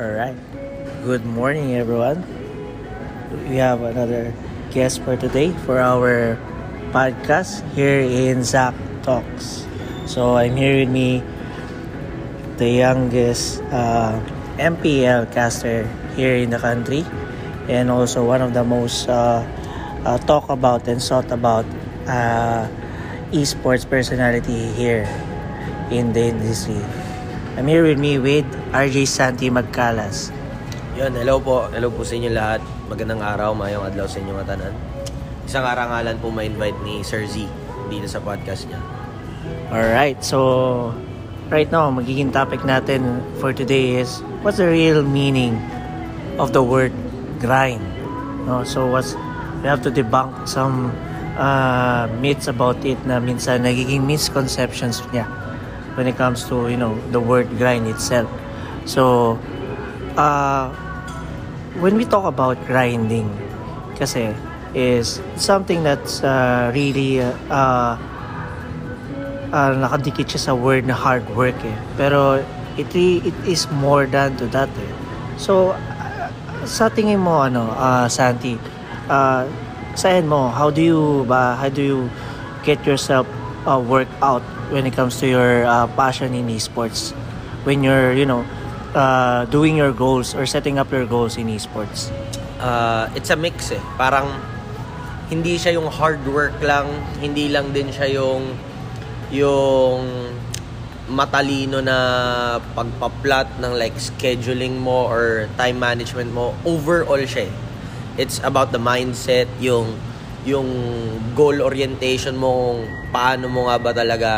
Alright. Good morning, everyone. We have another guest for today for our podcast here in Zach Talks. So I'm here with me, the youngest uh, MPL caster here in the country, and also one of the most uh, uh, talked about and sought about uh, esports personality here in the industry. I'm here with me with RJ Santi Magcalas. Yun, hello po. Hello po sa inyo lahat. Magandang araw, mayong adlaw sa inyo matanan. Isang arangalan po ma-invite ni Sir Z dito sa podcast niya. Alright, so right now, magiging topic natin for today is what's the real meaning of the word grind? No, so what's we have to debunk some uh, myths about it na minsan nagiging misconceptions niya when it comes to you know the word grind itself. So uh, when we talk about grinding, kasi is something that's uh, really uh, uh, nakadikit siya sa word na hard work eh. Pero it, it is more than to that eh. So, uh, sa tingin mo, ano, uh, Santi, uh, sa end mo, how do you ba, how do you get yourself uh, work out when it comes to your uh, passion in esports? When you're, you know, uh, doing your goals or setting up your goals in esports? Uh, it's a mix eh. Parang hindi siya yung hard work lang, hindi lang din siya yung yung matalino na pagpa-plot ng like scheduling mo or time management mo. Overall siya eh. It's about the mindset, yung yung goal orientation mo, kung paano mo nga ba talaga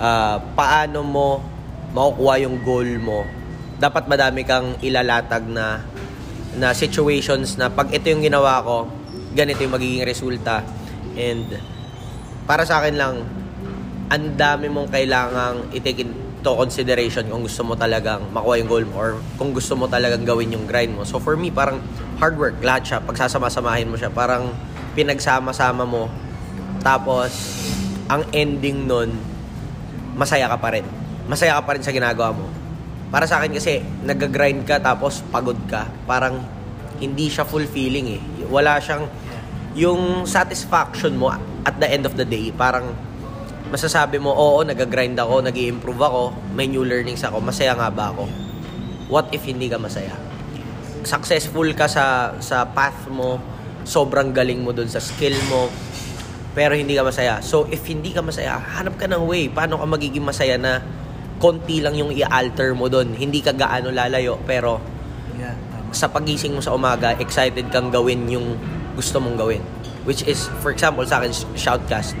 uh, paano mo makukuha yung goal mo. Dapat madami kang ilalatag na na situations na pag ito yung ginawa ko, ganito yung magiging resulta. And para sa akin lang, ang dami mong kailangang i-take into consideration kung gusto mo talagang makuha yung goal mo or kung gusto mo talagang gawin yung grind mo. So for me, parang hard work, lahat siya. Pagsasama-samahin mo siya, parang pinagsama-sama mo. Tapos, ang ending nun, masaya ka pa rin. Masaya ka pa rin sa ginagawa mo. Para sa akin kasi, nag-grind ka tapos pagod ka. Parang hindi siya fulfilling eh. Wala siyang, yung satisfaction mo at the end of the day, parang masasabi mo, oo, nag-grind ako, nag improve ako, may new learnings ako, masaya nga ba ako? What if hindi ka masaya? Successful ka sa, sa path mo, sobrang galing mo dun sa skill mo, pero hindi ka masaya. So, if hindi ka masaya, hanap ka ng way. Paano ka magiging masaya na konti lang yung i-alter mo dun. Hindi ka gaano lalayo, pero Yeah, sa pagising mo sa umaga, excited kang gawin yung gusto mong gawin. Which is, for example, sa akin, shoutcast.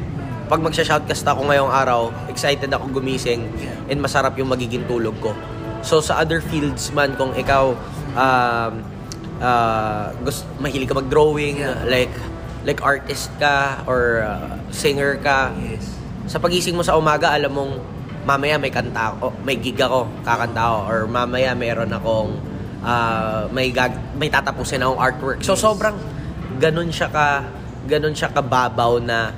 Pag magsha-shoutcast ako ngayong araw, excited ako gumising and masarap yung magiging tulog ko. So, sa other fields man, kung ikaw um, uh, gusto, mahilig ka mag-drawing, Yeah. like like artist ka or uh, singer ka, Yes. sa pagising mo sa umaga, alam mong mamaya may kanta ako, may gig ako, kakanta ako, or mamaya meron akong ah, may gag, may tatapusin akong artwork. So sobrang ganun siya ka ganun siya kababaw na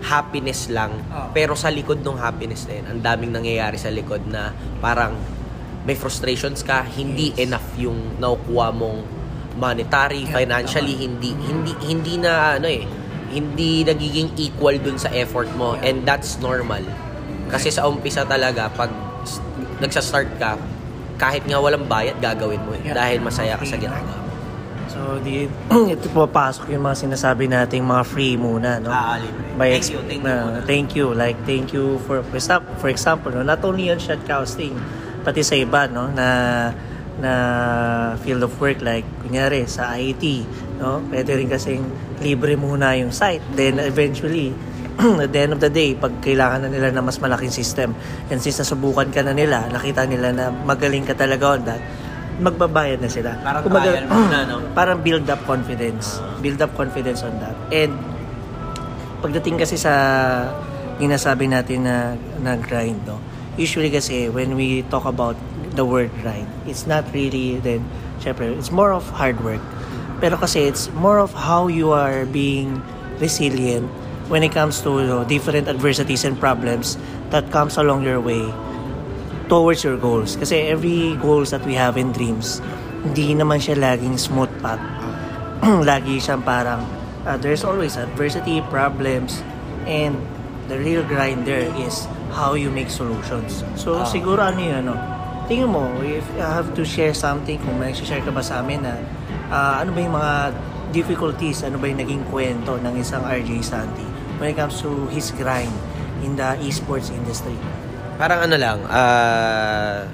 happiness lang. Oh. Pero sa likod ng happiness na yun, ang daming nangyayari sa likod na parang may frustrations ka, hindi enough yung nakukuha mong monetary, Yeah, financially, hindi hindi hindi na ano eh, hindi nagiging equal dun sa effort mo and that's normal. Kasi sa umpisa talaga pag nagsa-start ka, kahit nga walang bayad gagawin mo eh, Yeah. dahil masaya ka sa ginagawa. So, di, ito papasok yung mga sinasabi nating mga free muna, no? Ah, libre. By Thank you, thank you muna. thank you. Like, thank you for, for exam- for example, no? not only on shotcasting, pati sa iba, no? Na, na field of work, like, kunyari, sa IT, no? Pwede rin kasing libre muna yung site. Then, eventually, at the end of the day, pag kailangan na nila na mas malaking system, and since nasubukan ka na nila, nakita nila na magaling ka talaga on that, magbabayad na sila. Parang Kumbaga, trial muna, no? parang build up confidence. Ah. build up confidence on that. And pagdating kasi sa ginasabi natin na, na grind, no? Usually kasi when we talk about the word grind, it's not really then, syempre, it's more of hard work. Pero kasi it's more of how you are being resilient when it comes to you know, different adversities and problems that comes along your way towards your goals. Kasi every goals that we have in dreams, hindi naman siya laging smooth path. Lagi siyang parang, uh, there's always adversity, problems, and the real grind there is how you make solutions. So, Ah. siguro ano yun, ano, tingin mo, if you have to share something, kung may share ka ba sa amin na, ah, ano ba yung mga difficulties, ano ba yung naging kwento ng isang RJ Santi when it comes to his grind in the esports industry? Parang ano lang, ah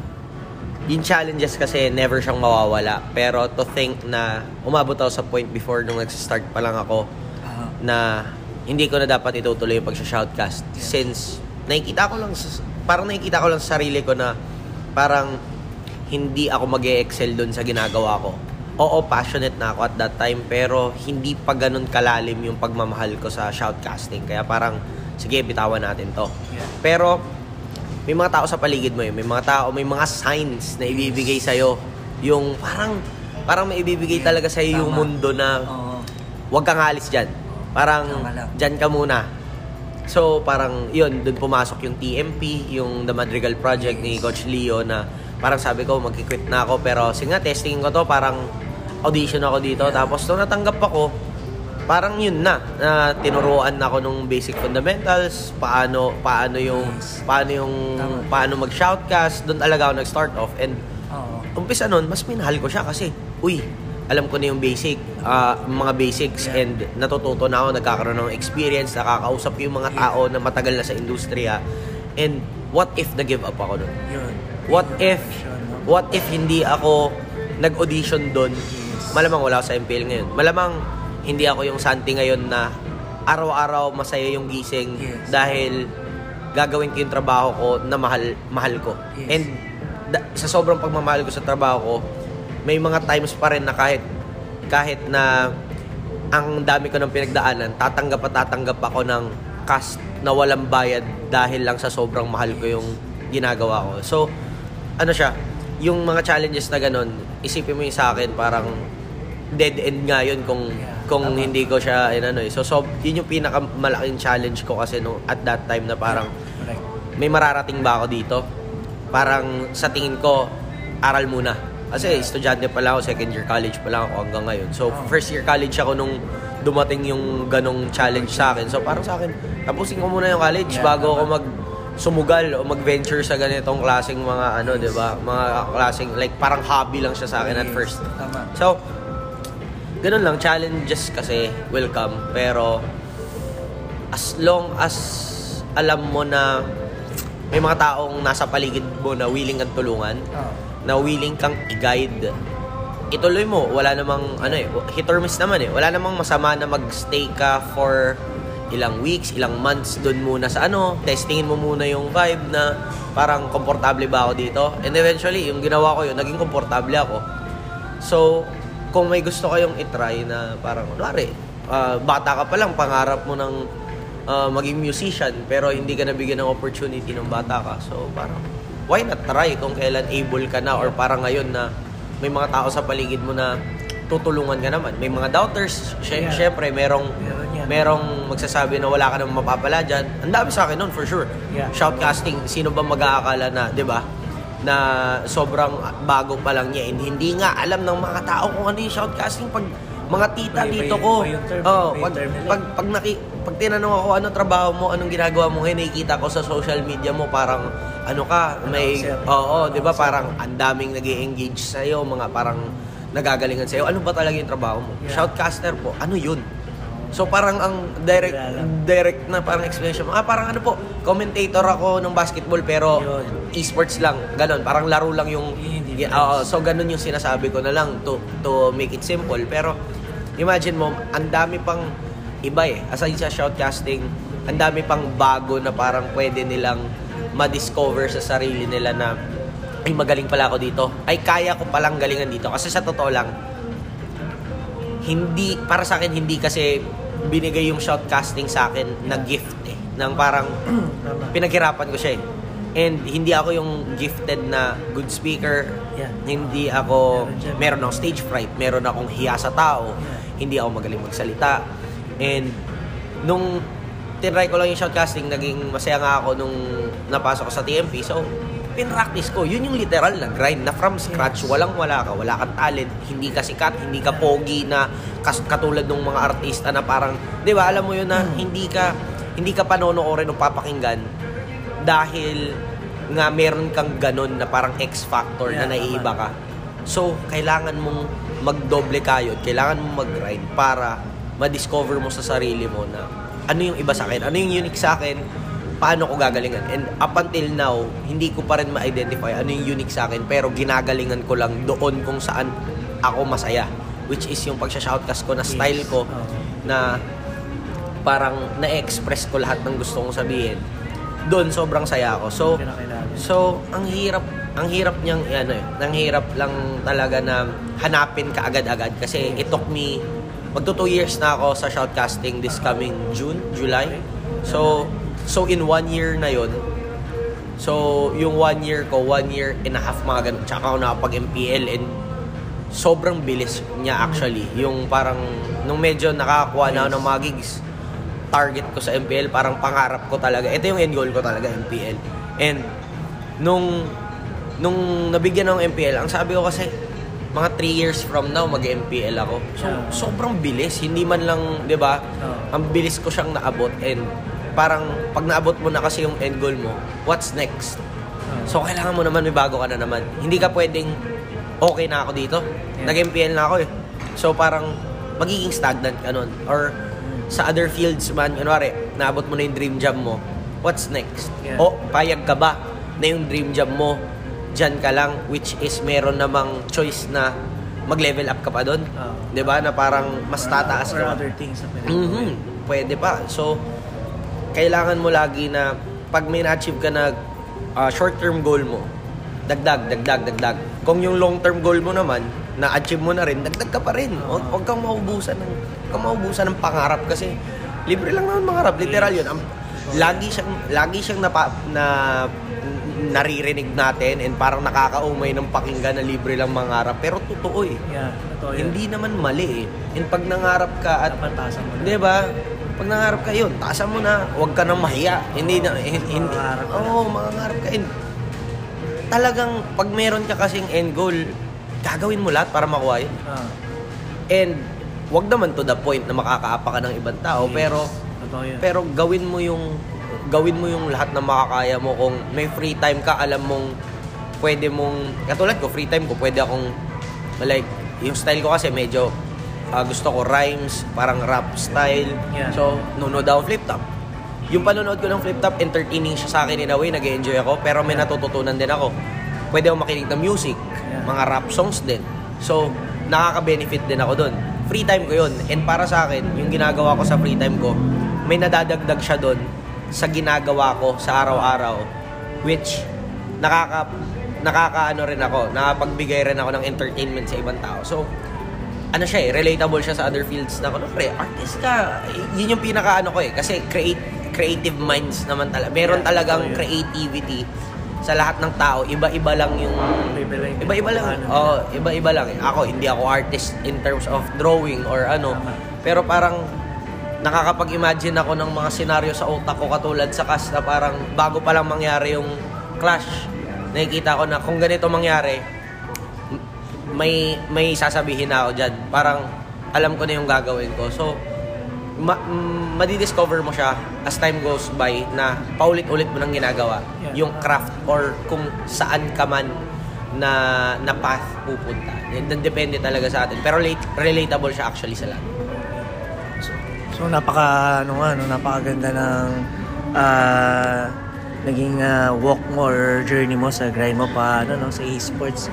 yung challenges kasi never siyang mawawala. Pero to think na umabot ako sa point before nung nag-start pa lang ako na hindi ko na dapat itutuloy yung pag-shoutcast. Since nakikita ko lang, sa- parang nakikita ko lang sa sarili ko na parang hindi ako mag excel doon sa ginagawa ko. Oo, passionate na ako at that time, pero hindi pa ganun kalalim yung pagmamahal ko sa shoutcasting. Kaya parang, sige, bitawan natin to. Yeah. Pero, may mga tao sa paligid mo yun. May mga tao, may mga signs na ibibigay sa'yo. Yung parang, parang may ibibigay talaga sa'yo yung Tama. mundo na Oo. huwag kang alis dyan. Parang, dyan ka muna. So, parang, yun, dun pumasok yung TMP, yung The Madrigal Project ni Coach Leo na parang sabi ko, mag-quit na ako. Pero, sige nga, testing ko to, parang audition ako dito. Yeah. Tapos, nung natanggap ako, parang yun na, na tinuruan na ako nung basic fundamentals, paano, paano yung, paano yung, paano mag-shoutcast, doon talaga ako nag-start off. And, umpisa nun, mas minahal ko siya kasi, uy, alam ko na yung basic, ah, mga basics Yeah. and natututo na ako, nagkakaroon ng experience, nakakausap ko yung mga tao na matagal na sa industriya. And what if na-give up ako? Yun. What if, what if hindi ako nag-audition doon? Malamang wala ako sa MPL ngayon. Malamang hindi ako yung Santi ngayon na araw-araw masaya yung gising Yes. dahil gagawin ko yung trabaho ko na mahal mahal ko. Yes. And da- sa sobrang pagmamahal ko sa trabaho ko, may mga times pa rin na kahit kahit na ang dami ko ng pinagdaanan, tatanggap at tatanggap ako ng cast na walang bayad dahil lang sa sobrang mahal ko yung ginagawa ko. So, ano siya, yung mga challenges na ganun, isipin mo yung sa akin, parang dead end nga yun kung Yeah, kung tama. hindi ko siya inano eh. So, so yun yung pinakamalaking challenge ko kasi nung at that time na parang may mararating ba ako dito? Parang sa tingin ko, aral muna. Kasi estudyante pa lang ako, second year college pa lang ako hanggang ngayon. So, Oh. first year college ako nung dumating yung ganong challenge sa akin. So, parang sa akin, tapusin ko muna yung college Yeah, bago ako mag sumugal o mag-venture sa ganitong klaseng mga ano, 'di ba? Mga klaseng like parang hobby lang siya sa akin at first. Tama. So, ganun lang, challenges kasi welcome. Pero, as long as alam mo na may mga taong nasa paligid mo na willing kang tulungan, Oo. Na willing kang i-guide, ituloy mo. Wala namang, ano eh, hit or miss naman eh. Wala namang masama na mag-stay ka for ilang weeks, ilang months doon muna sa ano, testingin mo muna yung vibe na parang komportable ba ako dito. And eventually, yung ginawa ko yun, naging komportable ako. So, kung may gusto kayong itry na parang, kunwari, ah, bata ka pa lang, pangarap mo ng ah, maging musician, pero hindi ka nabigyan ng opportunity ng bata ka. So, parang, why not try kung kailan able ka na or parang ngayon na may mga tao sa paligid mo na tutulungan ka naman. May mga doubters, sy- Yeah. syempre, merong, Meron yan. merong magsasabi na wala ka nang mapapala dyan. Ang dami sa akin nun, for sure. Yeah. Shoutcasting, sino ba mag-aakala na, di ba? na sobrang bago pa lang niya and hindi nga alam ng mga tao kung ano yung shoutcasting pag mga tita iba dito yung- ko. yung term, Oh, pag, pag, pag, naki, pag tinanong ako anong trabaho mo, anong ginagawa mo ngayon, nakikita ko sa social media mo parang ano ka, may Announcer. oo, 'di ba? Parang ang daming nag-engage sa iyo, mga parang nagagalingan sa iyo. Ano ba talaga yung trabaho mo? Yeah. Shoutcaster po. Ano 'yun? So parang ang direct direct na parang explanation mo. Ah, parang ano po, commentator ako ng basketball pero Yun. esports lang. Ganon, parang laro lang yung Yun yung Yeah, oo, so ganun yung sinasabi ko na lang to to make it simple. Pero imagine mo, ang dami pang iba eh. Aside sa shoutcasting, ang dami pang bago na parang pwede nilang ma-discover sa sarili nila na ay magaling pala ako dito. Ay kaya ko palang galingan dito. Kasi sa totoo lang, hindi, para sa akin, hindi kasi binigay yung shoutcasting sa akin na gift eh. Nang parang pinaghirapan ko siya eh. And hindi ako yung gifted na good speaker. Yeah. Hindi ako, meron akong stage fright, meron akong hiya sa tao, Yeah. hindi ako magaling magsalita. And nung tinry ko lang yung shoutcasting, naging masaya nga ako nung napasok ko sa TMP. So, pinractice ko. Yun yung literal na grind na from scratch, walang wala ka, wala kang talent, hindi ka sikat, hindi ka pogi na kas- katulad ng mga artista na parang, 'di ba, alam mo yun na hindi ka hindi ka panonoorin o papakinggan dahil nga meron kang ganun na parang X factor na Yeah, naiiba ka. So, kailangan mong magdoble kayod, kailangan mong mag-grind para ma-discover mo sa sarili mo na ano yung iba sa akin, ano yung unique sa akin, paano ko gagalingan. And up until now, hindi ko pa rin ma-identify ano yung unique sa akin, pero ginagalingan ko lang doon kung saan ako masaya. Which is yung pagsha-shoutcast ko na style ko na parang na-express ko lahat ng gusto kong sabihin. Doon sobrang saya ako. So. So, ang hirap, ang hirap niyang, eh, ano eh, ang hirap lang talaga na hanapin ka agad-agad kasi it took me, magto 2 years na ako sa shoutcasting this coming June, July. So, so in one year na yon so yung one year ko, one year and a half mga ganun, tsaka ako nakapag-MPL and sobrang bilis niya actually. Yung parang, nung medyo nakakakuha na ako ng mga gigs, target ko sa MPL, parang pangarap ko talaga. Ito yung end goal ko talaga, MPL. And, nung, nung nabigyan ng MPL, ang sabi ko kasi, mga 3 years from now, mag-MPL ako. So, Yeah. sobrang bilis. Hindi man lang, di ba, Oo. ang bilis ko siyang naabot. And, parang, pag naabot mo na kasi yung end goal mo, what's next? Oo. So, kailangan mo naman, may bago ka na naman. Hindi ka pwedeng, okay na ako dito. Yeah. Nag-MPL na ako eh. So, parang, magiging stagnant ka nun. Or, sa other fields man, kunwari, naabot mo na yung dream job mo, what's next? Yeah. O, payag ka ba na yung dream job mo, dyan ka lang, which is meron namang choice na mag-level up ka pa doon. Oo. 'Di ba Na parang mas tataas or ka. other things na pwede Mhm. gawin. Pwede pa. So, kailangan mo lagi na pag may na-achieve ka na ah, short-term goal mo, dagdag, dagdag, dagdag. Kung yung long-term goal mo naman, na-achieve mo na rin, dagdag ka pa rin. Huwag, huwag kang maubusan ng, huwag kang maubusan ng pangarap kasi libre lang naman mangarap. Literal yun. Ang, lagi siyang, lagi siyang napa, na naririnig natin and parang nakakaumay ng pakinggan na libre lang mangarap. Pero totoo eh. Yeah, totoo yun. Hindi naman mali eh. And pag nangarap ka at Dapat mo na. Di ba? Pag nangarap ka yun, taasan mo na. Huwag ka nang mahiya. Hindi na, hindi, ka Oo, mangangarap ka. And talagang, pag meron ka kasing end goal, gagawin mo lahat para makuha yun. Ah, And, wag naman to the point na makakaapa ka ng ibang tao, yes. pero, Totoo yun. pero gawin mo yung, gawin mo yung lahat na makakaya mo. Kung may free time ka, alam mong, pwede mong, katulad ko, free time ko, pwede akong, like, yung style ko kasi medyo, ah, gusto ko rhymes, parang rap style. Yeah. So, nunod ako flip top. Yung panonood ko ng flip top, entertaining siya sa akin in a way, nag enjoy ako, pero may natututunan din ako. Pwede ako makinig ng music, Yeah. mga rap songs din. So, nakaka-benefit din ako doon. Free time ko yun. And para sa akin, yung ginagawa ko sa free time ko, may nadadagdag siya doon sa ginagawa ko sa araw-araw. Which, nakaka, nakakaano rin ako, nakapagbigay rin ako ng entertainment sa ibang tao. So, ano siya eh, relatable siya sa other fields na kunwari, artist ka. Yun yung pinaka ano ko eh. Kasi create, creative minds naman talaga. Meron Yeah, talagang yun. creativity sa lahat ng tao. Iba-iba lang yung Iba-iba lang yung Iba-iba lang. iba-iba lang. eh. Ako, hindi ako artist in terms of drawing or ano. Pero parang nakakapag-imagine ako ng mga senaryo sa utak ko katulad sa cast na parang bago pa lang mangyari yung clash. Nakikita ko na kung ganito mangyari, may may sasabihin na ako dyan. Parang alam ko na yung gagawin ko. So, ma- mm, madidiscover mo siya as time goes by na paulit-ulit mo nang ginagawa Yeah. yung craft or kung saan ka man na na path pupunta. Depende talaga sa atin. Pero late, relatable siya actually sa lahat. So, napaka ano nga no, napakaganda ng ah, naging ah, walk mo or journey mo sa grind mo pa ano no sa esports.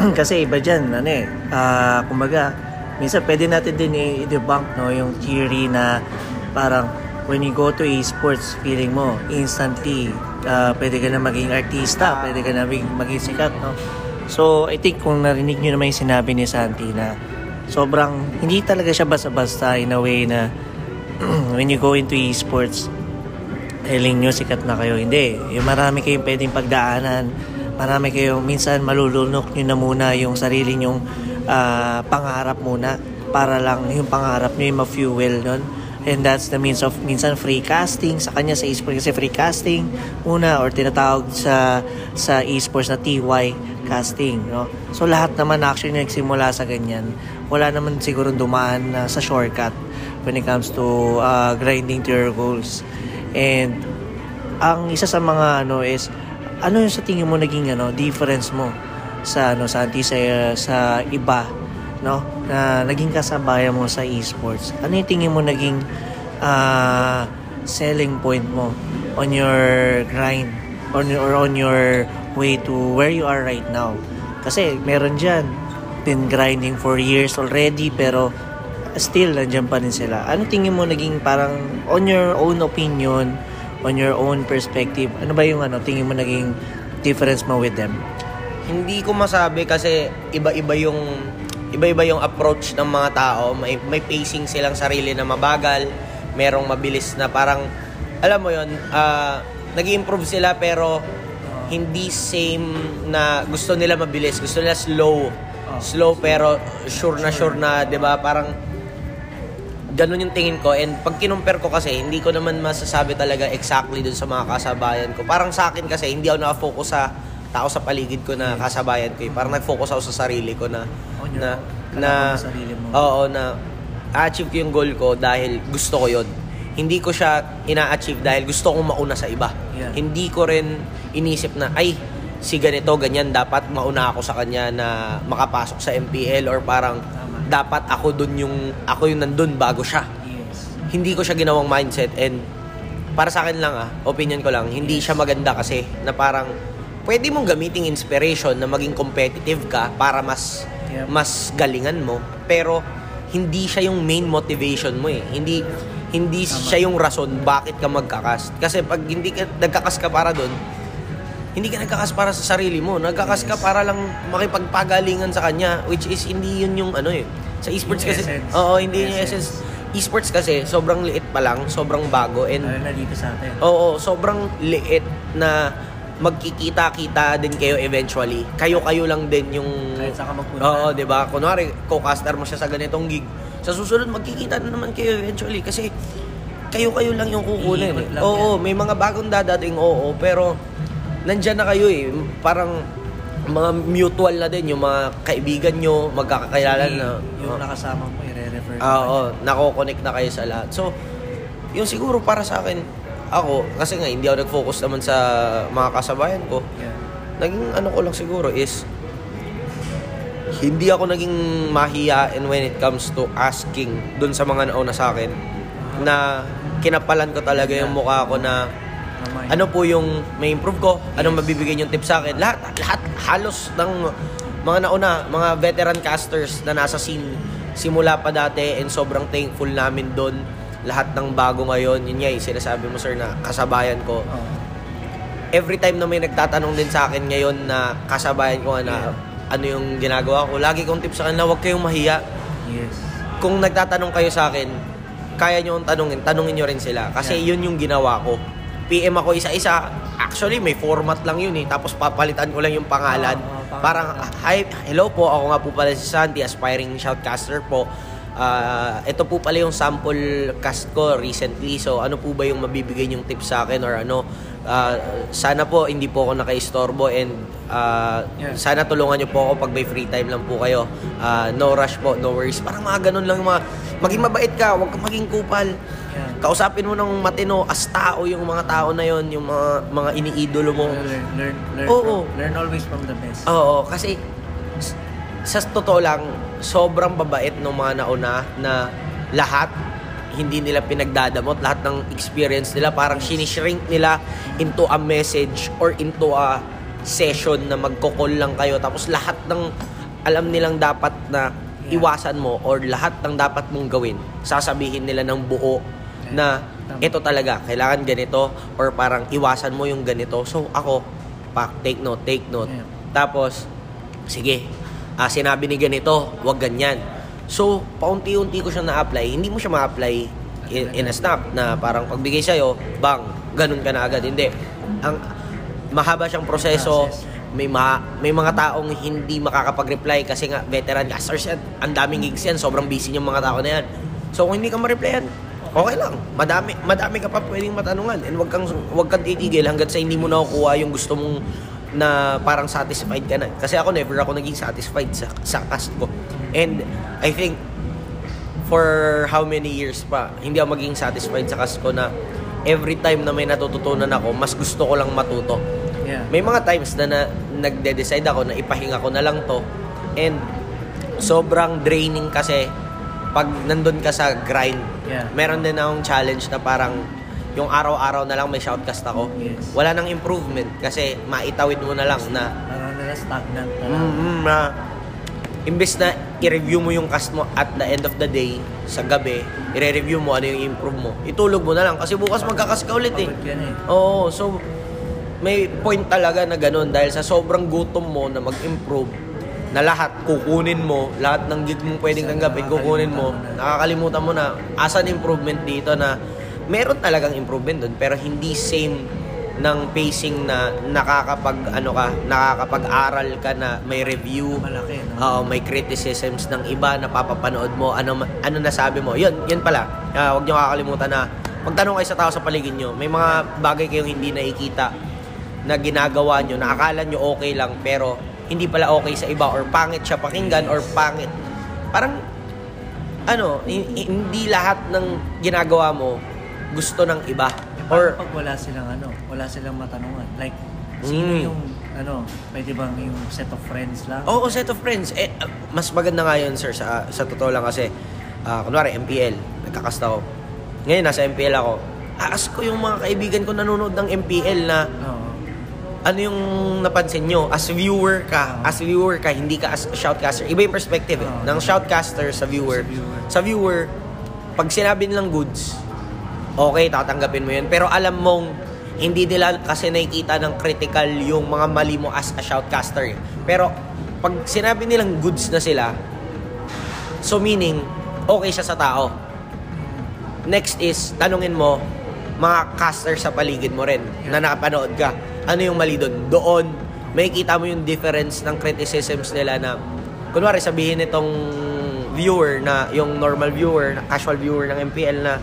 Kasi iba diyan ano eh, ah, kumbaga minsan pwede natin din i-debunk no yung theory na parang when you go to esports feeling mo instantly ah, pwede ka na maging artista, pwede ka na maging, maging sikat no. So, I think kung narinig nyo naman yung sinabi ni Santi na sobrang, hindi talaga siya basta-basta in a way na when you go into esports, telling nyo sikat na kayo. Hindi. Yung marami kayong pwedeng pagdaanan. Marami kayong, minsan malulunok nyo na muna yung sarili nyong ah, pangarap muna para lang yung pangarap nyo yung ma-fuel nun. And that's the means of minsan free casting sa kanya sa esports kasi free casting una or tinatawag sa sa esports na TY casting, no? So lahat naman actually nagsimula sa ganyan. Wala naman siguro dumaan na sa shortcut when it comes to uh, grinding to your goals. And ang isa sa mga ano is ano yung sa tingin mo naging ano difference mo sa ano sa anti sa, sa iba no? Na naging kasabayan mo sa esports. Ano yung tingin mo naging uh, selling point mo on your grind on or on your way to where you are right now? Kasi meron dyan been grinding for years already pero still nandiyan pa rin sila ano tingin mo naging parang on your own opinion on your own perspective ano ba yung ano tingin mo naging difference mo with them hindi ko masabi kasi iba-iba yung iba-iba yung approach ng mga tao. May may pacing silang sarili na mabagal, merong mabilis na parang alam mo 'yon, uh, nag-improve sila pero hindi same na gusto nila mabilis, gusto nila slow. Slow pero sure na sure na, 'di ba? Parang ganun yung tingin ko and pag kinumpare ko kasi hindi ko naman masasabi talaga exactly dun sa mga kasabayan ko parang sa akin kasi hindi ako nakafocus sa tao sa paligid ko na kasabayan ko. Eh. Parang nag-focus ako sa sarili ko na your na na. Oo, na achieve ko yung goal ko dahil gusto ko yon. Hindi ko siya ina-achieve dahil gusto kong mauna sa iba. Yeah. Hindi ko rin inisip na ay si ganito ganyan dapat mauna ako sa kanya na makapasok sa MPL or parang Tama. dapat ako dun yung ako yung nandun bago siya Yes. hindi ko siya ginawang mindset and para sa akin lang ah, opinion ko lang, hindi siya maganda kasi na parang pwede mong gamiting inspiration na maging competitive ka para mas Yep. mas galingan mo pero hindi siya yung main motivation mo eh. Hindi hindi Tama. siya yung rason bakit ka magkakas. Kasi pag hindi ka nagkakas ka para doon, hindi ka nagkakas para sa sarili mo. Nagkakas ka Yes. para lang makipagpagalingan sa kanya which is hindi yun yung ano eh. Sa esports Yung kasi essence. Oo, hindi yung Essence. essence. Esports kasi sobrang liit pa lang, sobrang bago and Lalo na dito sa atin. Oo, sobrang liit na magkikita-kita din kayo eventually. Kayo-kayo lang din yung... Kahit saan ka magpunta. Oo, di ba? Kunwari, co-caster mo siya sa ganitong gig. Sa susunod, magkikita na naman kayo eventually kasi kayo-kayo lang yung kukunin. Eh. Oo, yan. may mga bagong dadating, oo. Pero, nandyan na kayo eh. Parang, mga mutual na din, yung mga kaibigan nyo, magkakakilala na. Yung Oo. nakasama mo, i-refer ka. Ah, Oo, nako-connect na kayo sa lahat. So, yung siguro para sa akin, ako, kasi nga hindi ako nag-focus naman sa mga kasabayan ko. Yeah. Naging ano ko lang siguro is, hindi ako naging mahiyain when it comes to asking dun sa mga nauna sa akin na kinapalan ko talaga yung mukha ko na. Ano po yung may improve ko, anong mabibigay yung tips sa akin. Lahat, lahat, halos ng mga nauna, mga veteran casters na nasa scene simula pa dati and sobrang thankful namin doon. Lahat ng bago ngayon, yun nga yung sinasabi mo sir na kasabayan ko. Every time na may nagtatanong din sa akin ngayon na kasabayan ko na ano yung ginagawa ko, lagi kong tips sa kanila, huwag kayong mahiya. Yes. Kung nagtatanong kayo sa akin, kaya nyo tanungin, tanungin nyo rin sila. Kasi Yeah. yun yung ginawa ko. PM ako isa-isa. Actually, may format lang yun eh. Tapos papalitan ko lang yung pangalan. Oo, oo, Parang, hi, hello po, ako nga po pala si Santi, aspiring shoutcaster po. Ah, ito po pala yung sample cast ko recently. So, ano po ba yung mabibigay yung tips sa akin or ano? Ah, sana po hindi po ako nakaistorbo and ah, Yeah. sana tulungan niyo po ako pag may free time lang po kayo. Ah, no rush po, no worries. Parang mga ganun lang yung mga maging mabait ka, huwag kang maging kupal. Yeah. Kausapin mo ng matino as tao yung mga tao na yon, yung mga mga iniidolo mo. Learn, learn, learn, Oo. from, learn always from the best. Oo, kasi sa totoo lang, sobrang babait ng mga nauna na lahat hindi nila pinagdadamot, lahat ng experience nila parang sinishrink nila into a message or into a session na magkokol lang kayo tapos lahat ng alam nilang dapat na Yeah. iwasan mo or lahat ng dapat mong gawin sasabihin nila ng buo na Tama. ito talaga kailangan ganito or parang iwasan mo yung ganito. So ako pa take note take note. Yeah. tapos sige ah, sinabi ni ganito wag ganyan. So paunti-unti ko siyang na-apply. Hindi mo siya ma-apply in, in a snap na parang pagbigay sa'yo bang ganun ka na agad. Hindi. Ang mahaba siyang proseso. May ma may mga taong hindi makakapag-reply kasi nga veteran casters yan ang daming gigs yan. Sobrang busy yung mga tao na yan. So kung hindi ka ma-replyan okay lang. Madami, madami ka pa pwedeng matanungan. And wag kang, wag kang titigil hanggat sa hindi mo nakukuha yung gusto mong na parang satisfied ka na. Kasi ako never ako naging satisfied sa, sa cast ko. And I think for how many years pa, hindi ako maging satisfied sa cast ko na every time na may natututunan ako, mas gusto ko lang matuto. Yeah. May mga times na, na nagde-decide ako na ipahinga ko na lang to. And sobrang draining kasi pag nandun ka sa grind. Yeah. Meron din akong challenge na parang yung araw-araw na lang may shoutcast ako. Yes. Wala nang improvement kasi maitawid mo na lang na Parang nila stagnant na lang. mm, na imbes na i-review mo yung cast mo at the end of the day, sa gabi, i-review mo ano yung improve mo. Itulog mo na lang kasi bukas magkakas ka ulit eh. Na eh. Oo, so may point talaga na ganun dahil sa sobrang gutom mo na mag-improve na lahat kukunin mo, lahat ng gig mong pwedeng tanggapin, kukunin mo, nakakalimutan mo na. asan improvement dito na meron talagang improvement doon pero hindi same ng pacing na nakakapag ano ka, nakakapag-aral ka na may review, Malaki, no? Oo, may criticisms ng iba na papapanood mo, ano ano nasabi mo. 'Yun, 'yun pala. Ah, huwag niyo kakalimutan na magtanong kayo sa tao sa paligid niyo. May mga bagay kayong hindi nakikita na ginagawa niyo na akala niyo okay lang pero hindi pala okay sa iba or pangit siya pakinggan or pangit. Parang ano, hi- hindi lahat ng ginagawa mo gusto ng iba Or pag wala silang ano, wala silang matanungan. Like, sino Mm. yung, ano, pwede bang yung set of friends lang? Oo, set of friends. Eh, uh, mas maganda nga yun, sir, sa, sa totoo lang kasi, ah, kunwari, MPL, nagkakasta ako. Ngayon, nasa MPL ako. Aas ko yung mga kaibigan ko nanonood ng MPL na Oo. Ano yung napansin nyo, as viewer ka, Oo. as viewer ka, hindi ka as shoutcaster. Iba yung perspective eh. Oo. Ng shoutcaster sa viewer. Sa viewer. Sa viewer, pag sinabi nilang goods, okay, tatanggapin mo yun. Pero alam mong, hindi nila kasi nakikita ng critical yung mga mali mo as a shoutcaster. eh. Pero, pag sinabi nilang goods na sila, so meaning, okay siya sa tao. Next is, tanungin mo, mga caster sa paligid mo rin, na nakapanood ka. Ano yung mali doon? Doon, may kita mo yung difference ng criticisms nila na, kunwari sabihin itong viewer na, yung normal viewer, na casual viewer ng MPL na,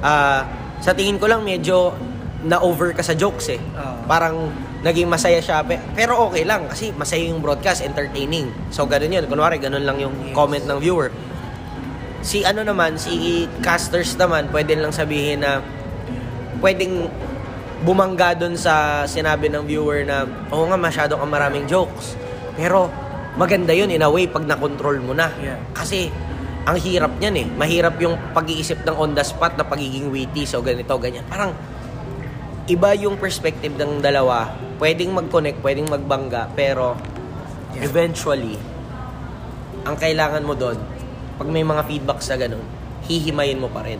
ah, sa tingin ko lang medyo na-over ka sa jokes eh. Oo. Parang naging masaya siya. pe- Pero okay lang kasi masaya yung broadcast, entertaining. So ganun yun. Kunwari, ganun lang yung Yes. comment ng viewer. Si ano naman, si casters naman, pwede lang sabihin na pwedeng bumangga dun sa sinabi ng viewer na oo nga masyado kang maraming jokes. Pero maganda yun in a way pag na-control mo na. Yeah. Kasi ang hirap niyan eh. Mahirap yung pag-iisip ng on the spot na pagiging witty. So ganito, ganyan. Parang iba yung perspective ng dalawa. Pwedeng mag-connect, pwedeng magbangga. Pero Yeah. eventually, ang kailangan mo doon, pag may mga feedback sa ganun, hihimayin mo pa rin.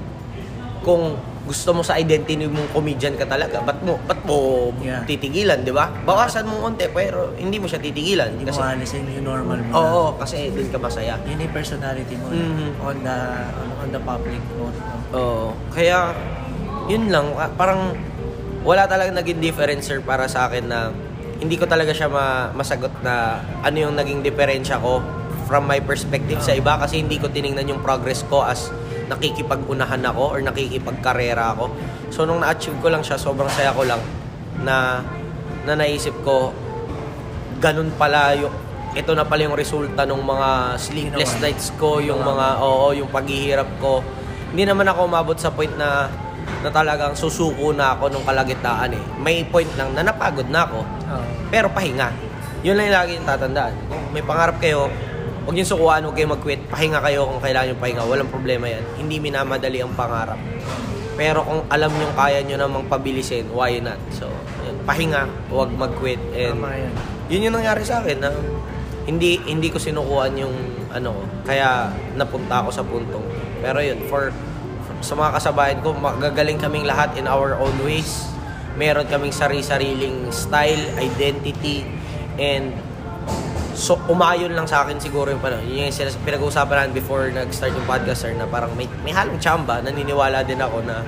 Kung gusto mo sa identity mong comedian ka talaga, ba't mo, ba't mo Yeah. titigilan, di ba? Bawasan mo konti, pero hindi mo siya titigilan. Hindi mo Kasi, aalisin yung normal mo. oo, kasi doon ka masaya. Yun yung personality mo Mhm. on the on, on the public note. No? Oo. Kaya, yun lang. ah, Parang, wala talagang naging difference, sir, para sa akin na hindi ko talaga siya ma- masagot na ano yung naging diferensya ko from my perspective sa iba kasi hindi ko tiningnan yung progress ko as nakikipag-unahan ako or nakikipag-karera ako. So, nung na-achieve ko lang siya, sobrang saya ko lang na, na naisip ko, ganun pala yung, ito na pala yung resulta ng mga sleepless nights ko, yung mga, oo, yung paghihirap ko. Hindi naman ako umabot sa point na na talagang susuko na ako nung kalagitnaan eh. May point lang na napagod na ako, pero pahinga. Yun lang yung lagi yung tatandaan. Kung may pangarap kayo, huwag niyo sukuan, huwag kayo mag-quit. Pahinga kayo kung kailangan yung pahinga. Walang problema yan. Hindi minamadali ang pangarap. Pero kung alam niyo kaya niyo namang pabilisin, why not? So, yun, pahinga, huwag mag-quit. And Tama yan. yun yung nangyari sa akin na hindi hindi ko sinukuan yung ano. Kaya napunta ako sa puntong. Pero yun, for, for- sa mga kasabayan ko, magagaling kaming lahat in our own ways. Meron kaming sari-sariling style, identity, and so umayon lang sa akin siguro yung panahon. Yun yung pinag-uusapan natin before nag-start yung podcast sir, na parang may, may halong tsamba. Naniniwala din ako na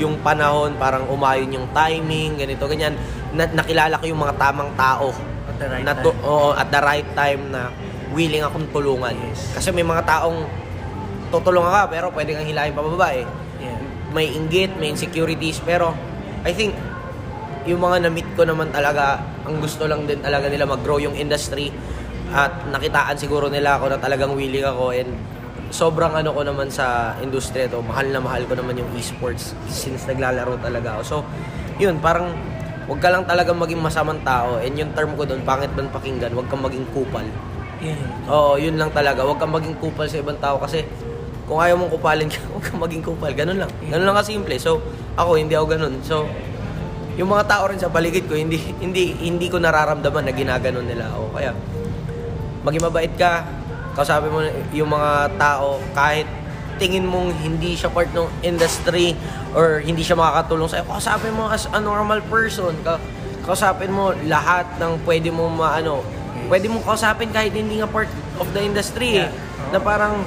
yung panahon, parang umayon yung timing, ganito, ganyan. Na, nakilala ko yung mga tamang tao At the right na time. to- oo, at the right time na willing akong tulungan. Yes. Kasi may mga taong tutulungan ka pero pwede kang hilahin pababa eh. Yeah. may inggit, may insecurities, pero I think yung mga na-meet ko naman talaga, ang gusto lang din talaga nila mag-grow yung industry at nakitaan siguro nila ako na talagang willing ako and sobrang ano ko naman sa industriya to, mahal na mahal ko naman yung esports since naglalaro talaga ako. So, yun, parang wag ka lang talagang maging masamang tao and yung term ko doon, pangit man pakinggan, wag kang maging kupal. Yun. Oo, yun lang talaga. Huwag kang maging kupal sa ibang tao kasi kung ayaw mong kupalin ka, huwag kang maging kupal. Ganun lang. Ganun lang kasimple. So, ako, hindi ako ganun. So, yung mga tao rin sa paligid ko, hindi hindi hindi ko nararamdaman na ginaganon nila ako. Kaya, maging mabait ka, kausapin mo yung mga tao kahit tingin mong hindi siya part ng industry or hindi siya makakatulong sa'yo, kausapin mo as a normal person. Ka kausapin mo lahat ng pwede mo maano, pwede mo kausapin kahit hindi nga part of the industry eh. Na parang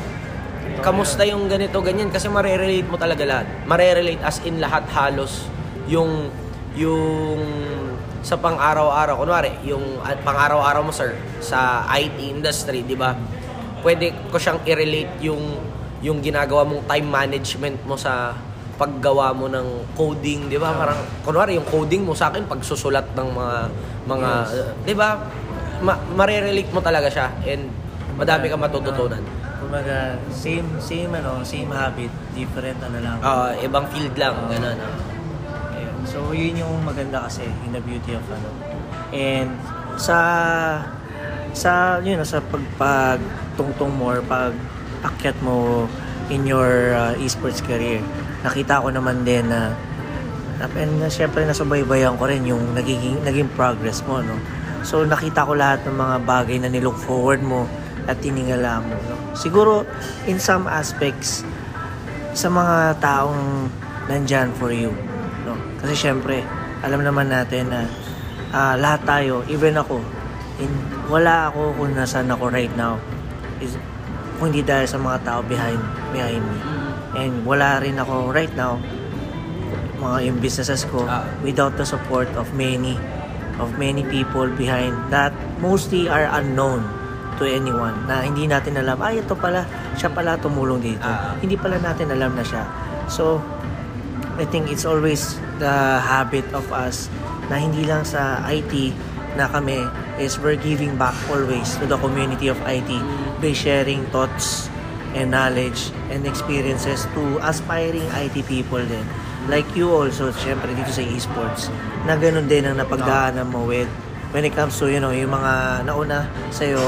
kamusta yung ganito ganyan kasi mare-relate mo talaga lahat. Mare-relate as in lahat halos yung yung sa pang-araw-araw kunwari yung at pang-araw-araw mo sir sa IT industry, 'di ba? Pwede ko siyang i-relate yung yung ginagawa mong time management mo sa paggawa mo ng coding, 'di ba? Parang kunwari yung coding mo sa akin pagsusulat ng mga mga Yes. uh, 'di ba? Ma- mare-relate mo talaga siya and madami kang matututunan. Kumbaga, same, same ano, same habit, different ano lang. Ah, ibang field lang, Oo. ganun. ah. So, yun yung maganda kasi in the beauty of ano. And sa sa yun sa pagpag tungtong mo or pag akyat mo in your uh, esports career nakita ko naman din na and na syempre nasubaybayan ko rin yung nagiging naging progress mo no so nakita ko lahat ng mga bagay na nilook forward mo at tiningala mo no siguro in some aspects sa mga taong nandyan for you. Kasi syempre, alam naman natin na ah, lahat tayo, even ako, in, wala ako kung nasaan ako right now. Is, kung hindi dahil sa mga tao behind, behind me. And wala rin ako right now, mga yung businesses ko, Ah. without the support of many, of many people behind that mostly are unknown to anyone na hindi natin alam, ay ito pala, siya pala tumulong dito. Ah. Hindi pala natin alam na siya. So, I think it's always the habit of us na hindi lang sa IT na kami is we're giving back always to the community of IT by sharing thoughts and knowledge and experiences to aspiring IT people din. Like you also, syempre dito sa esports, na ganun din ang napagdaanan mo with when it comes to, you know, yung mga nauna sa'yo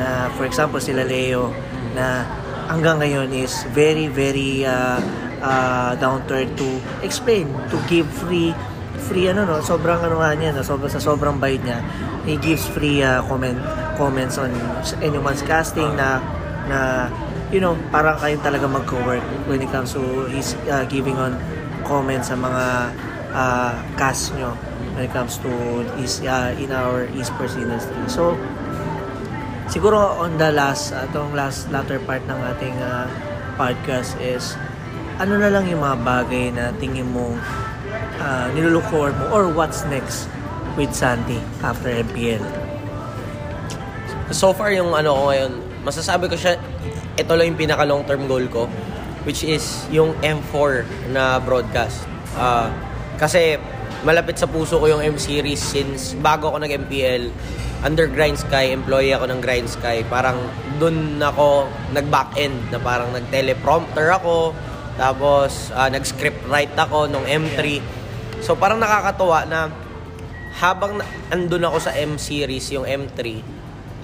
na, for example, sila Leo, na hanggang ngayon is very, very uh, uh, down to explain, to give free free ano no, sobrang ano niya, no, sobrang, sa sobrang bayad niya, he gives free uh, comment comments on anyone's casting na na you know, parang kayo talaga mag-work when it comes to his uh, giving on comments sa mga uh, cast nyo when it comes to is uh, in our esports industry. So, siguro on the last, atong last latter part ng ating uh, podcast is ano na lang yung mga bagay na tingin mo uh, nilulook forward mo or what's next with Santi after MPL? So far yung ano ko ngayon, masasabi ko siya, ito lang yung pinaka long term goal ko, which is yung M4 na broadcast. Ah, kasi malapit sa puso ko yung M series since bago ako nag-MPL, under Grind Sky, employee ako ng Grind Sky. Parang dun ako nag-back end na parang nag-teleprompter ako, tapos ah, nag-script write ako nung M3. So parang nakakatuwa na habang na- andun ako sa M series, yung M3,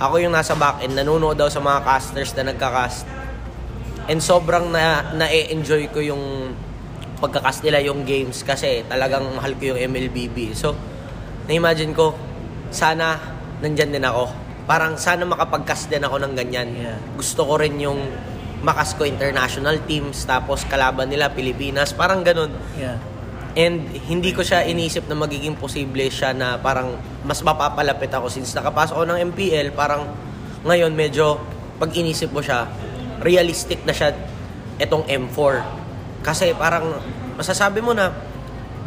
ako yung nasa back end, nanonood daw sa mga casters na nagka-cast. And sobrang na, na-enjoy ko yung pagkakast nila yung games kasi talagang mahal ko yung MLBB. So, na-imagine ko, sana nandyan din ako. Parang sana makapag-cast din ako ng ganyan. Yeah. Gusto ko rin yung makas ko international teams, tapos kalaban nila Pilipinas, parang ganun. Yeah. And hindi ko siya inisip na magiging posible siya na parang mas mapapalapit ako since nakapasok ako ng MPL, parang ngayon medyo pag inisip mo siya, realistic na siya itong M4. Kasi parang masasabi mo na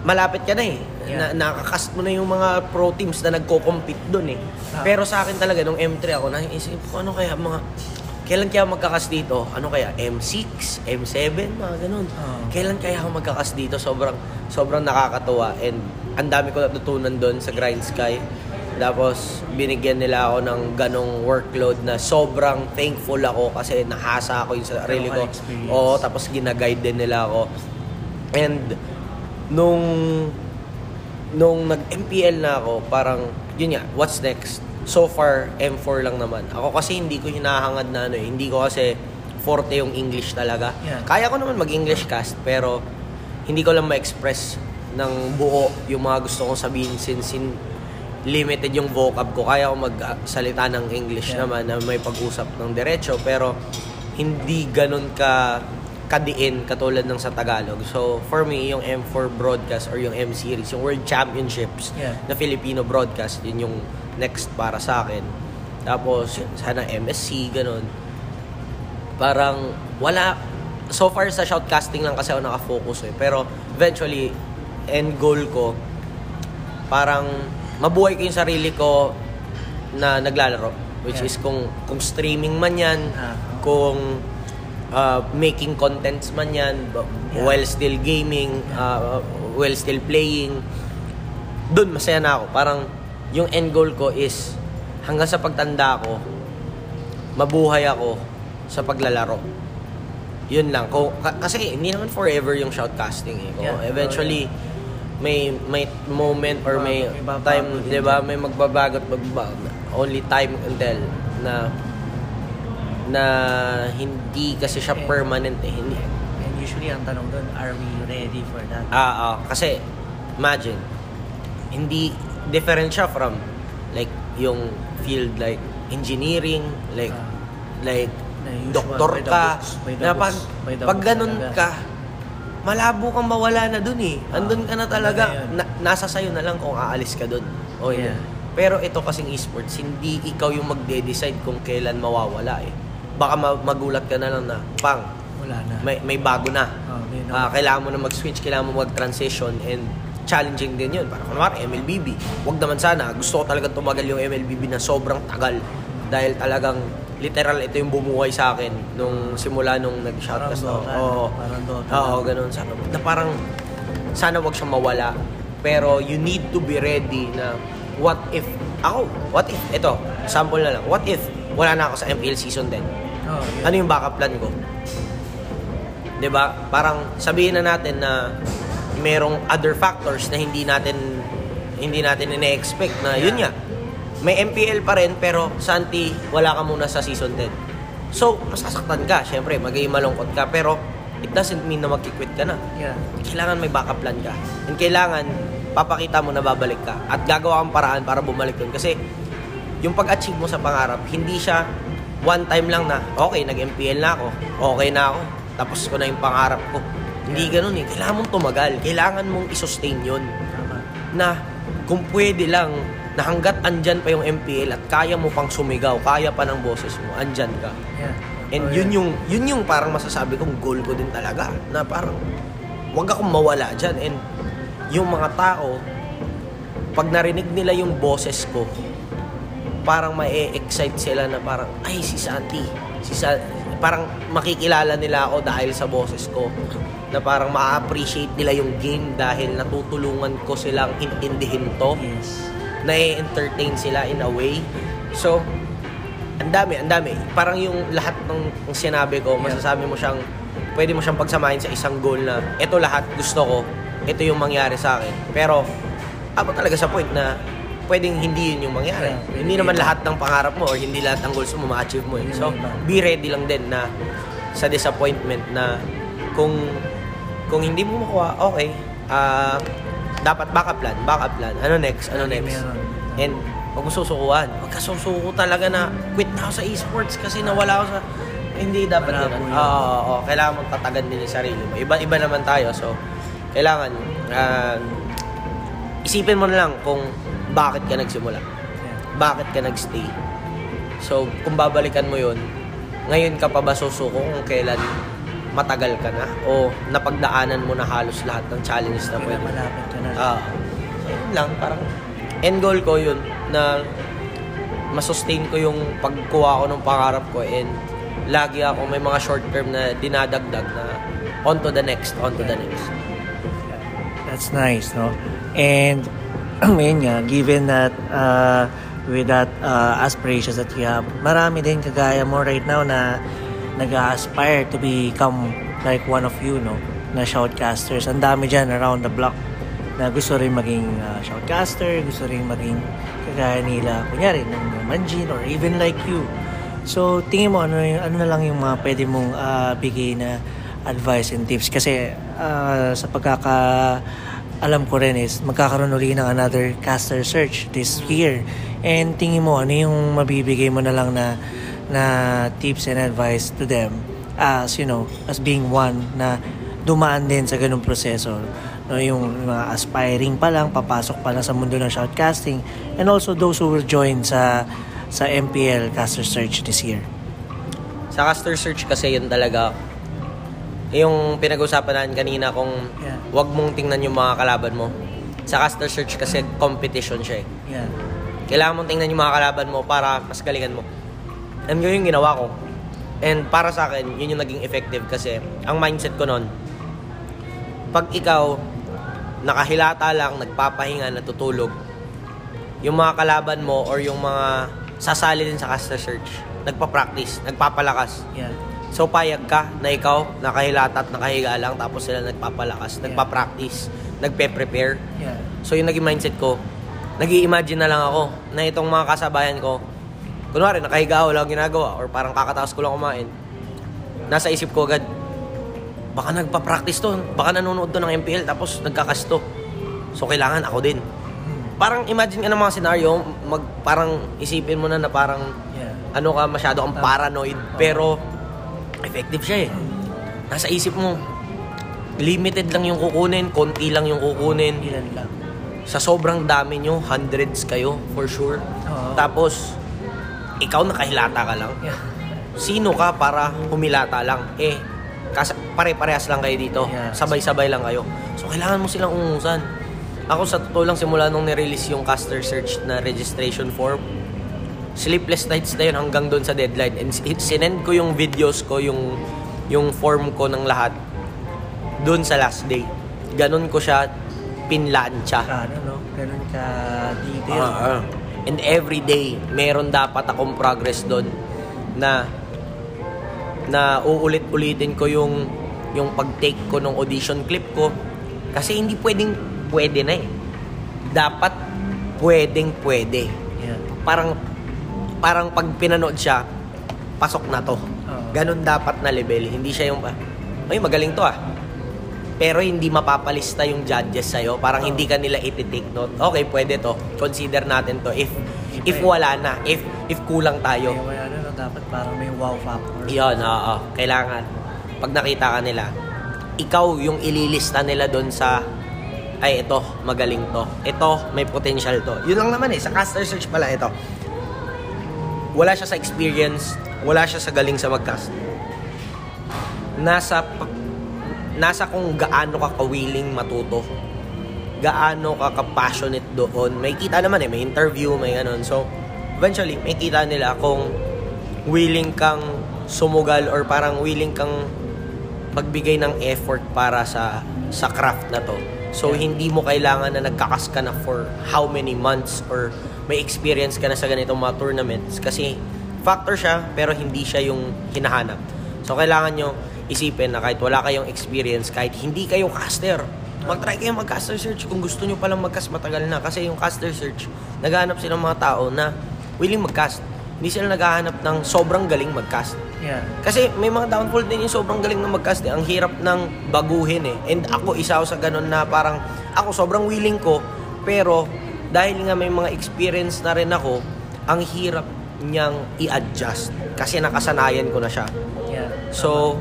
malapit ka na eh. Yeah. Na, nakakast mo na yung mga pro teams na nagko-compete doon eh. Ah. Pero sa akin talaga, nung M3 ako, naisip ko ano kaya mga kailan kaya magkakas dito? Ano kaya? M6, M7, mga ganun. Oo. Kailan kaya ako magkakas dito? Sobrang, sobrang nakakatuwa. And ang dami ko natutunan doon sa Grind Sky. Tapos, binigyan nila ako ng ganong workload na sobrang thankful ako kasi nahasa ako yung sarili ko. Oo, tapos ginaguide din nila ako. And, nung nung nag-MPL na ako, parang, yun nga, what's next? So far, M4 lang naman. Ako kasi hindi ko hinahangad na ano eh. Hindi ko kasi forte yung English talaga. Yeah. Kaya ko naman mag-English cast, pero hindi ko lang ma-express ng buo yung mga gusto kong sabihin since in limited yung vocab ko. Kaya ko magsalita ng English Yeah. naman na may pag-usap ng diretso, pero hindi ganun ka kadiin katulad ng sa Tagalog. So, for me, yung M4 broadcast or yung M series, yung World Championships Yeah. na Filipino broadcast, yun yung next para sa akin. Tapos, sana MSC, ganun. Parang, wala, so far sa shoutcasting lang kasi ako nakafocus eh. Pero, eventually, end goal ko, parang, mabuhay ko yung sarili ko na naglalaro. Which Yeah. is kung, kung streaming man yan, Ah. kung uh, making contents man yan, Yeah. while still gaming, uh, while still playing, dun masaya na ako. Parang yung end goal ko is hanggang sa pagtanda ko, mabuhay ako sa paglalaro. Yun lang. Ka- kasi hindi naman forever yung shoutcasting eh. Kung Yeah. eventually, may may moment or may time, 'di ba? May magbabago at magbabago. Only time tell na na hindi kasi siya permanent eh. Hindi, And usually, ang tanong doon, are we ready for that? Ah, ah, kasi imagine hindi different siya from like yung field like engineering, like Ah. like usual, doktor ka. books, na pag, books, pag ganun talaga. ka, malabo kang mawala na dun eh. Ah, Andun ka na talaga. na yun? Na, nasa sayo na lang kung aalis ka dun. O Yeah. yeah. Pero ito kasing esports, hindi ikaw yung magde-decide kung kailan mawawala eh. Baka ma- magulat ka na lang na, pang, Wala na. may, may bago na. Oh, may no. Ah, kailangan mo na mag-switch, kailangan mo mag-transition and challenging din yun. Para kunwari, MLBB. Huwag naman sana. Gusto ko talagang tumagal yung MLBB na sobrang tagal. Dahil talagang literal ito yung bumuhay sa akin nung simula nung nag-shoutcast Parang ako. Oo. parang Dota. Oo, ganun. Sana, na parang sana wag siyang mawala. Pero you need to be ready na what if, ako, what if, ito, sample na lang, what if wala na ako sa MPL season 10? Oh, yeah. Ano yung backup plan ko? 'Di ba? Parang sabihin na natin na merong other factors na hindi natin hindi natin ine-expect na yun nga. May MPL pa rin pero Santi, wala ka muna sa season 10. So, masasaktan ka, syempre, magiging malungkot ka pero it doesn't mean na magki-quit ka na. Yeah. Kailangan may backup plan ka. And kailangan papakita mo na babalik ka at gagawa kang paraan para bumalik dun kasi yung pag-achieve mo sa pangarap, hindi siya one time lang na, okay, nag-MPL na ako, okay na ako, tapos ko na yung pangarap ko. Hindi ganun eh. Kailangan mong tumagal. Kailangan mong isustain yun. Na kung pwede lang, na hanggat andyan pa yung MPL at kaya mo pang sumigaw, kaya pa ng boses mo, andyan ka. Yeah. And Oh, yun yeah. yung, yun yung parang masasabi kong goal ko din talaga. Na parang, wag akong mawala dyan. And yung mga tao, pag narinig nila yung boses ko, parang ma-excite sila na parang, ay, si Santi. Si Sa parang makikilala nila ako dahil sa boses ko. Na parang ma-appreciate nila yung game dahil natutulungan ko silang intindihin to Yes. na-entertain sila in a way. So, ang dami, ang dami. Parang yung lahat ng, ng sinabi ko, masasabi mo siyang, pwede mo siyang pagsamahin sa isang goal na, ito lahat gusto ko, ito yung mangyari sa akin. Pero, ako talaga sa point na, pwedeng hindi yun yung mangyari. Yeah, hindi naman lahat ng pangarap mo or hindi lahat ng goals mo ma-achieve mo. Eh. So, iba. be ready lang din na sa disappointment na kung kung hindi mo makuha, okay, ah dapat backup plan, backup plan. Ano next? Ano Lagi next? meron. And huwag mo susukuan. Huwag ka susuko talaga na quit na ako sa esports kasi nawala ako sa... Hindi dapat ganun. yun. Oo, oo, oo. Kailangan mong tatagan din yung sarili mo. Iba-iba naman tayo. So, kailangan ah, isipin mo na lang kung bakit ka nagsimula. Bakit ka nagstay. So, kung babalikan mo yun, ngayon ka pa ba susuko kung kailan matagal ka na o napagdaanan mo na halos lahat ng challenges na pwede. malapit ka na. Ah. so, yun lang, parang end goal ko yun na masustain ko yung pagkuha ko ng pangarap ko and lagi ako may mga short term na dinadagdag na on to the next, on to the next. That's nice, no? And, ngayon nga, given that, uh, with that uh, aspirations that you have, marami din kagaya mo right now na nag-aspire to become like one of you, no? Na shoutcasters. Ang dami dyan around the block na gusto rin maging uh, shoutcaster, gusto rin maging kagaya nila, kunyari, ng Manjin or even like you. So, tingin mo, ano, ano na lang yung mga pwede mong uh, bigay na advice and tips? Kasi uh, sa pagkaka alam ko rin is magkakaroon uli ng another caster search this year. And tingin mo, ano yung mabibigay mo na lang na, na tips and advice to them as, you know, as being one na dumaan din sa ganung proseso. No, yung mga aspiring pa lang, papasok pa lang sa mundo ng shoutcasting and also those who will join sa sa MPL Caster Search this year. Sa caster search kasi yun talaga yung pinag-usapan natin kanina kung Yeah. wag mong tingnan yung mga kalaban mo. Sa caster search kasi competition siya eh. Yeah. Kailangan mong tingnan yung mga kalaban mo para mas galingan mo. And yun yung ginawa ko. And para sa akin, yun yung naging effective kasi ang mindset ko noon, pag ikaw nakahilata lang, nagpapahinga, natutulog, yung mga kalaban mo or yung mga sasali din sa caster search, nagpa-practice, nagpapalakas. Yeah. So payag ka na ikaw nakahilata at nakahiga lang tapos sila nagpapalakas, nagpa-practice, nagpe-prepare. Yeah. So yung naging mindset ko, nag imagine na lang ako na itong mga kasabayan ko, kunwari nakahiga ako, wala akong ginagawa, or parang kakataas ko lang kumain, nasa isip ko agad, baka nagpa-practice to, baka nanonood to ng MPL, tapos nagkakas to. So kailangan ako din. Parang imagine ka ng mga senaryo, mag, parang isipin mo na na parang Yeah. ano ka, masyado kang paranoid, pero effective siya eh. Nasa isip mo, limited lang yung kukunin, konti lang yung kukunin. Ilan lang. Sa sobrang dami nyo, hundreds kayo, for sure. Oo. Tapos, ikaw nakahilata ka lang. Yeah. Sino ka para humilata lang? Eh, kas- pare-parehas lang kayo dito. Yeah. Sabay-sabay lang kayo. So, kailangan mo silang ungusan. Ako sa totoo lang, simula nung nirelease yung caster search na registration form, sleepless nights na yun hanggang doon sa deadline. And sin- sinend ko yung videos ko, yung, yung form ko ng lahat doon sa last day. Ganon ko siya pinlansya. Ka, ano, no? Ganun ka detail. Ah, And every day, meron dapat akong progress doon na na uulit-ulitin ko yung yung pag-take ko ng audition clip ko kasi hindi pwedeng pwede na eh. Dapat pwedeng pwede. Yeah. Parang parang pag pinanood siya, pasok na to. Oo. Ganon dapat na level. Hindi siya yung, ay magaling to ah. Pero hindi mapapalista yung judges sa'yo. Parang hindi ka nila iti-take note. Okay, pwede to. Consider natin to. If if wala na, if if kulang tayo. Kaya wala no, dapat parang may wow factor. Yun, oo. Kailangan. Pag nakita ka nila, ikaw yung ililista nila doon sa ay ito, magaling to. Ito, may potential to. Yun lang naman eh. Sa caster search pala ito. Wala siya sa experience. Wala siya sa galing sa mag-cast. Nasa, nasa kung gaano ka kawiling matuto. Gaano ka ka-passionate doon. May kita naman eh. May interview, may ganun. So, eventually, may kita nila kung willing kang sumugal or parang willing kang magbigay ng effort para sa sa craft na to. So hindi mo kailangan na nagkakas ka na for how many months or may experience ka na sa ganitong mga tournaments kasi factor siya pero hindi siya yung hinahanap. So kailangan nyo isipin na kahit wala kayong experience, kahit hindi kayo caster, mag-try kayo mag-caster search kung gusto nyo palang mag-cast matagal na kasi yung caster search, naghahanap sila ng mga tao na willing mag-cast. Hindi sila naghahanap ng sobrang galing mag-cast. Yeah. Kasi may mga downfall din yung sobrang galing na mag-cast eh. Ang hirap ng baguhin eh. And ako, isa ako sa ganun na parang, ako sobrang willing ko, pero dahil nga may mga experience na rin ako, ang hirap niyang i-adjust. Kasi nakasanayan ko na siya. Yeah. So,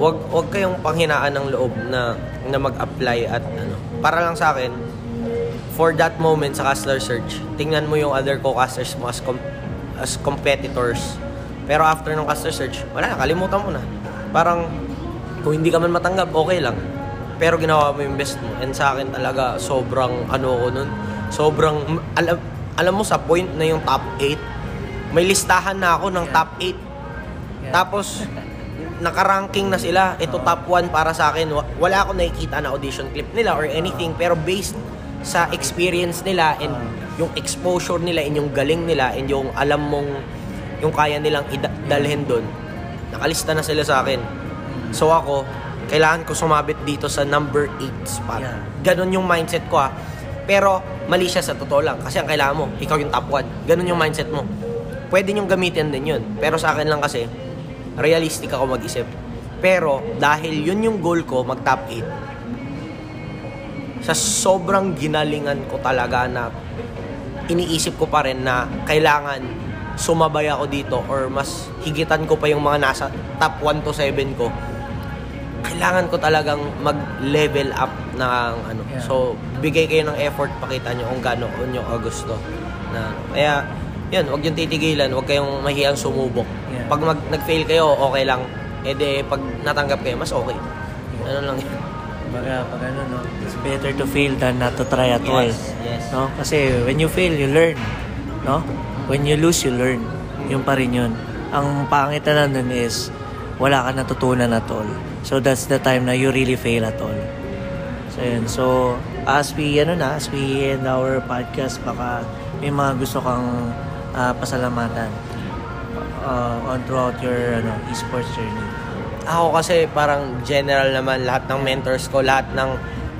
wag wag kayong panghinaan ng loob na na mag-apply at ano. Para lang sa akin, for that moment sa Castler Search, tingnan mo yung other co-casters mo as, com- as competitors. Pero after ng Caster Search, wala na, kalimutan mo na. Parang, kung hindi ka man matanggap, okay lang. Pero ginawa mo yung best mo. And sa akin talaga, sobrang ano ko nun. Sobrang, alam, alam mo sa point na yung top 8, may listahan na ako ng top 8. Yeah. Tapos, nakaranking na sila. Ito top 1 para sa akin. Wa- Wala ako nakikita na audition clip nila or anything. Pero based sa experience nila and yung exposure nila and yung galing nila and yung alam mong yung kaya nilang ida- dalhin doon, nakalista na sila sa akin. So ako, kailangan ko sumabit dito sa number 8 spot. Yeah. Ganon yung mindset ko ha. Pero mali siya sa totoo lang. Kasi ang kailangan mo, ikaw yung top 1. Ganon yung mindset mo. Pwede niyong gamitin din yun. Pero sa akin lang kasi, realistic ako mag-isip. Pero dahil yun yung goal ko, mag top 8, sa sobrang ginalingan ko talaga na iniisip ko pa rin na kailangan sumabay ako dito or mas higitan ko pa yung mga nasa top 1 to 7 ko kailangan ko talagang mag-level up ng ano. Yeah. So, bigay kayo ng effort, pakita nyo kung gaano nyo gusto. Na, ano. Kaya, yun, huwag yung titigilan, huwag kayong mahiyang sumubok. Yeah. Pag mag, nag-fail kayo, okay lang. E de, pag natanggap kayo, mas okay. Ano lang yun. Baga, pag ano, no, it's better to fail than not to try at all. Yes, yes. No? Kasi when you fail, you learn. No? When you lose, you learn. Yung pa rin yun. Ang pangit na nun is, wala ka natutunan at all. So that's the time na you really fail at all. So yun. So, as we, ano na, as we end our podcast, baka may mga gusto kang ah, pasalamatan uh, on throughout your ano, esports journey. Ako kasi parang general naman lahat ng mentors ko, lahat ng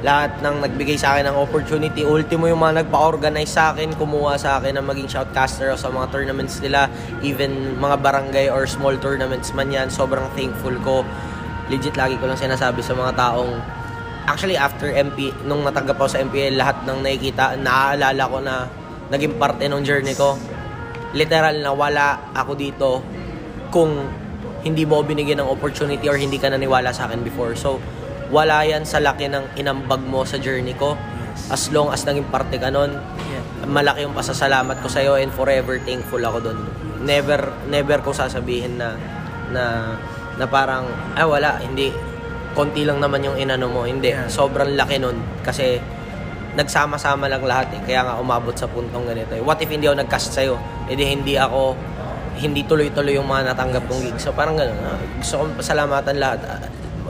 lahat ng nagbigay sa akin ng opportunity. Ultimo yung mga nagpa-organize sa akin, kumuha sa akin na maging shoutcaster sa mga tournaments nila, even mga barangay or small tournaments man yan. Sobrang thankful ko. Legit lagi ko lang sinasabi sa mga taong Actually, after MP, nung natanggap ako sa MPL, lahat ng nakikita, naaalala ko na naging parte ng journey ko. Literal na wala ako dito kung hindi mo binigyan ng opportunity or hindi ka naniwala sa akin before. So, wala yan sa laki ng inambag mo sa journey ko. As long as naging parte ka nun, Yeah. malaki yung pasasalamat ko sa'yo and forever thankful ako doon. Never, never ko sasabihin na, na, na parang, ah wala, hindi, konti lang naman yung inano mo. Hindi, Yeah. sobrang laki nun. Kasi, nagsama-sama lang lahat eh. Kaya nga umabot sa puntong ganito eh. What if hindi ako nag-cast sa'yo? E di hindi ako, hindi tuloy-tuloy yung mga natanggap kong gig. So parang gano'n. ah, gusto kong pasalamatan lahat. ah,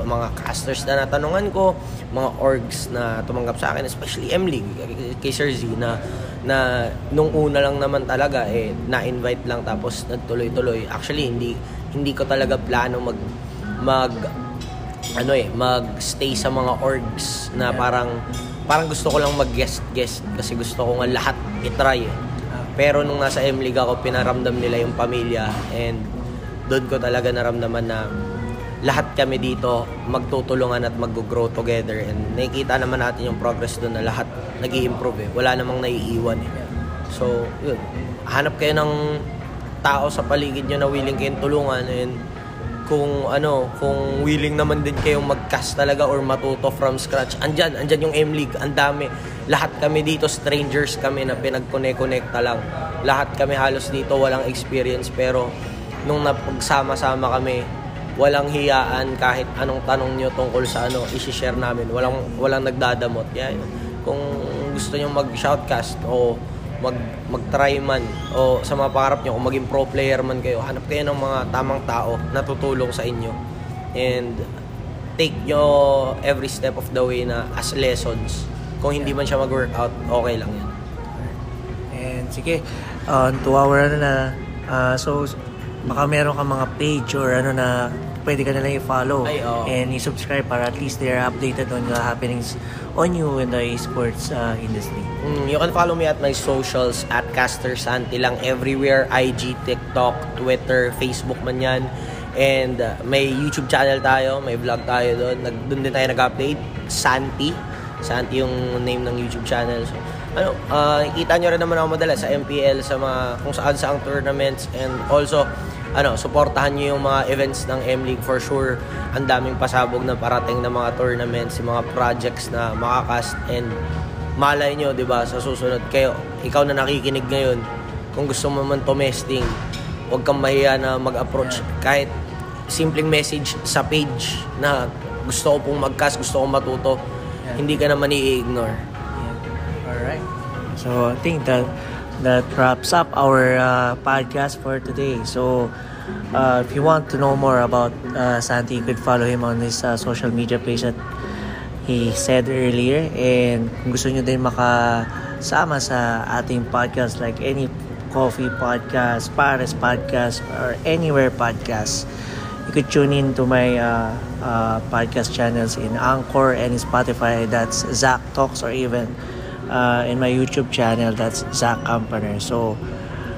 mga casters na natanungan ko, mga orgs na tumanggap sa akin, especially M-League, kay Sir Z, na, na nung una lang naman talaga, eh, na-invite lang tapos nagtuloy-tuloy. Actually, hindi hindi ko talaga plano mag mag ano eh, mag-stay sa mga orgs na parang parang gusto ko lang mag-guest guest kasi gusto ko nga lahat i-try eh. Pero nung nasa M-League ako, pinaramdam nila yung pamilya and doon ko talaga naramdaman na lahat kami dito magtutulungan at mag-grow together and nakikita naman natin yung progress doon na lahat nag improve eh. Wala namang naiiwan eh. So, yun. Hanap kayo ng tao sa paligid nyo na willing kayong tulungan and kung ano, kung willing naman din kayong mag-cast talaga or matuto from scratch. Andyan, andyan yung M-League, ang dami. Lahat kami dito, strangers kami na pinag-connect-connecta lang. Lahat kami halos dito, walang experience. Pero nung napagsama-sama kami, walang hiyaan kahit anong tanong nyo tungkol sa ano, isi-share namin. Walang, walang nagdadamot. Yan. Kung gusto nyo mag-shoutcast o mag mag-try man o sa mga pangarap nyo kung maging pro player man kayo hanap kayo ng mga tamang tao na tutulong sa inyo. And take nyo every step of the way na as lessons. Kung hindi man siya mag-workout okay lang yan And sige, on to our ano na, ah, so baka meron ka mga page or ano na pwede ka nalang i-follow Ay, oo. and i-subscribe para at least they're updated on the happenings on you in the esports ah, industry. Mm, you can follow me at my socials at Caster Santi lang everywhere IG, TikTok, Twitter, Facebook man yan. And uh, may YouTube channel tayo may vlog tayo doon. Nag, doon din tayo nag-update Santi. Santi yung name ng YouTube channel. So, ano, uh, kita nyo rin naman ako madalas sa MPL sa mga kung saan saang tournaments. And also ano, suportahan nyo yung mga events ng M-League for sure. Ang daming pasabog na parating na mga tournaments, yung mga projects na makakast and malay nyo, di ba, sa susunod kayo, ikaw na nakikinig ngayon, kung gusto mo man tumesting, huwag kang mahiya na mag-approach kahit simpleng message sa page na gusto ko pong mag-cast, gusto kong matuto, Yeah. hindi ka naman i-ignore. Yeah. Alright. So I think that that wraps up our uh, podcast for today. So uh, if you want to know more about uh, Santi, you could follow him on his uh, social media page that he said earlier. And kung gusto nyo din makasama sa ating podcast like any coffee podcast, Paris podcast, or anywhere podcast, you could tune in to my uh, uh, podcast channels in Anchor and Spotify. That's Zach Talks, or even uh, in my YouTube channel. That's Zach Campaner. So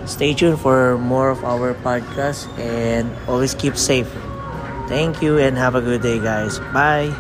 stay tuned for more of our podcast and always keep safe. Thank you and have a good day, guys. Bye.